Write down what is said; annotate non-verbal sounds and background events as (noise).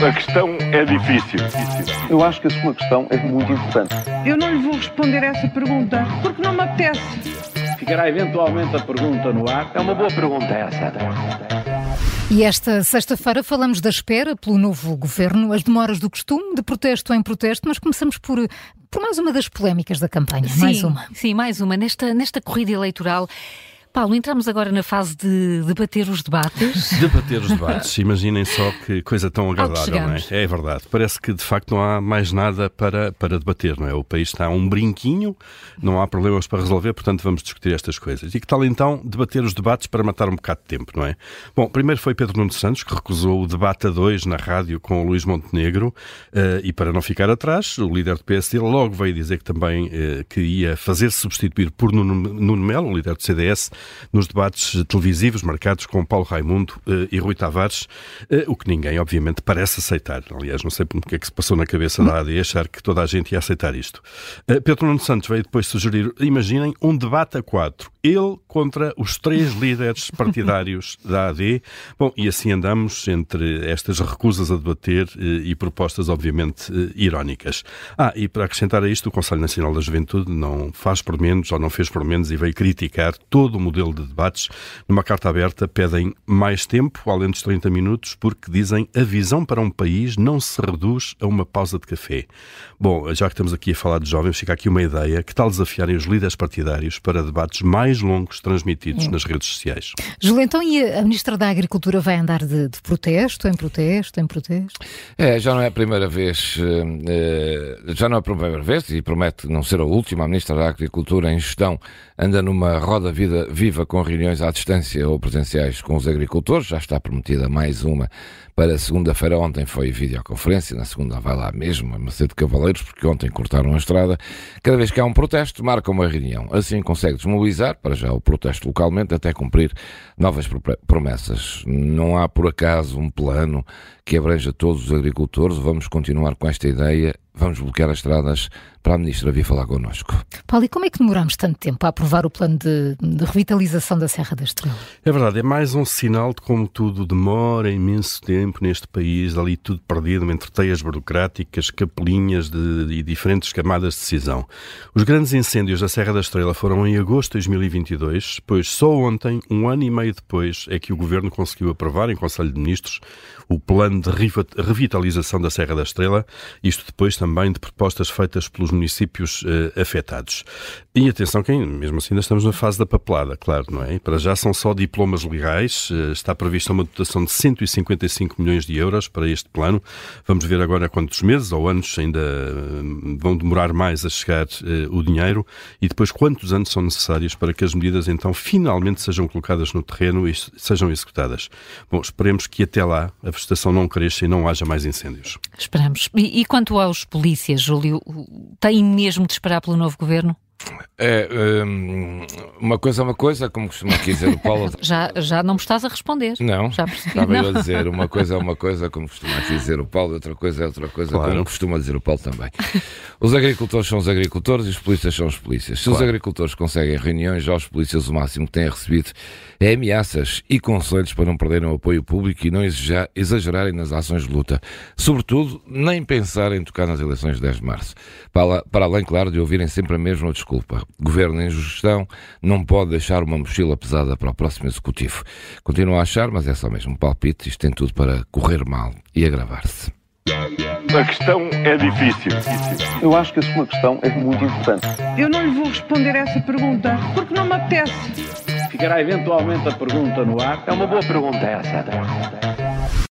A questão é difícil. Eu acho que a sua questão é muito importante. Eu não lhe vou responder essa pergunta porque não me apetece. Ficará eventualmente a pergunta no ar. É uma boa pergunta essa. E esta sexta-feira falamos da espera pelo novo governo, as demoras do costume, de protesto em protesto, mas começamos por, por mais uma das polémicas da campanha. Sim, mais uma. Sim, mais uma. Nesta, nesta corrida eleitoral. Paulo, entramos agora na fase de debater os debates. (laughs) Debater os debates. Imaginem só que coisa tão agradável, não é? É verdade. Parece que de facto não há mais nada para, para debater, não é? O país está a um brinquinho, não há problemas para resolver, portanto vamos discutir estas coisas. E que tal então debater os debates para matar um bocado de tempo, não é? Bom, primeiro foi Pedro Nuno Santos que recusou o debate a dois na rádio com o Luís Montenegro eh, e para não ficar atrás, o líder do PSD logo veio dizer que também eh, que ia fazer substituir por Nuno, Nuno Melo, o líder do CDS, nos debates televisivos marcados com Paulo Raimundo eh, e Rui Tavares, eh, o que ninguém, obviamente, parece aceitar. Aliás, não sei porque é que se passou na cabeça da AD achar que toda a gente ia aceitar isto. Eh, Pedro Nuno Santos veio depois sugerir, imaginem, um debate a quatro. Ele contra os três líderes (laughs) partidários da AD. Bom, e assim andamos entre estas recusas a debater e propostas, obviamente, irónicas. Ah, e para acrescentar a isto, o Conselho Nacional da Juventude não faz por menos, ou não fez por menos, e veio criticar todo o modelo de debates. Numa carta aberta, pedem mais tempo, além dos 30 minutos, porque dizem a visão para um país não se reduz a uma pausa de café. Bom, já que estamos aqui a falar de jovens, fica aqui uma ideia. Que tal desafiarem os líderes partidários para debates mais longos transmitidos nas redes sociais? Júlio, então e a Ministra da Agricultura vai andar de, de protesto, em protesto, em protesto? É, já não é a primeira vez, eh, já não é a primeira vez e promete não ser a última. A Ministra da Agricultura em gestão anda numa roda vida, viva com reuniões à distância ou presenciais com os agricultores. Já está prometida mais uma para segunda-feira. Ontem foi videoconferência, na segunda vai lá mesmo, a Macedo Cavaleiros, porque ontem cortaram a estrada. Cada vez que há um protesto, marca uma reunião. Assim consegue desmobilizar, para já o protesto localmente, até cumprir novas pro- promessas. Não há por acaso um plano que abranja todos os agricultores. Vamos continuar com esta ideia. Vamos bloquear as estradas para a Ministra vir falar connosco. Paulo, e como é que demoramos tanto tempo a aprovar o plano de, de revitalização da Serra da Estrela? É verdade, é mais um sinal de como tudo demora imenso tempo neste país, ali tudo perdido entre teias burocráticas, capelinhas de, e diferentes camadas de decisão. Os grandes incêndios da Serra da Estrela foram em agosto de 2022, pois só ontem, um ano e meio depois, é que o Governo conseguiu aprovar em Conselho de Ministros o plano de revi- revitalização da Serra da Estrela, isto depois também de propostas feitas pelos municípios eh, afetados. E atenção, que mesmo assim ainda estamos na fase da papelada, claro, não é? Para já são só diplomas legais, eh, está prevista uma dotação de 155 milhões de euros para este plano. Vamos ver agora quantos meses ou anos ainda eh, vão demorar mais a chegar eh, o dinheiro e depois quantos anos são necessários para que as medidas então finalmente sejam colocadas no terreno e sejam executadas. Bom, esperemos que até lá a vegetação não cresça e não haja mais incêndios. Esperamos. E, e quanto aos polícias, Júlio, têm mesmo de esperar pelo novo governo? É, hum, uma coisa é uma coisa, como costuma aqui dizer o Paulo. (laughs) Já, já não me estás a responder. Não, Já percebi. estava eu Não. a dizer uma coisa é uma coisa, como costuma aqui dizer o Paulo, outra coisa é outra coisa, Claro. como costuma dizer o Paulo também. Os agricultores são os agricultores e os polícias são os polícias. Se os agricultores conseguem reuniões, já os polícias o máximo que têm recebido é ameaças e conselhos para não perderem o apoio público e não exager- exagerarem nas ações de luta. Sobretudo, nem pensar em tocar nas eleições de 10 de março. Para, para além, claro, de ouvirem sempre a mesma desculpa. Governo em gestão não pode deixar uma mochila pesada para o próximo executivo. Continuo a achar, mas é só mesmo um palpite, isto tem tudo para correr mal e agravar-se. A questão é difícil. Eu acho que a sua questão é muito importante. Eu não lhe vou responder essa pergunta porque não me apetece. Ficará eventualmente a pergunta no ar. É uma boa pergunta essa.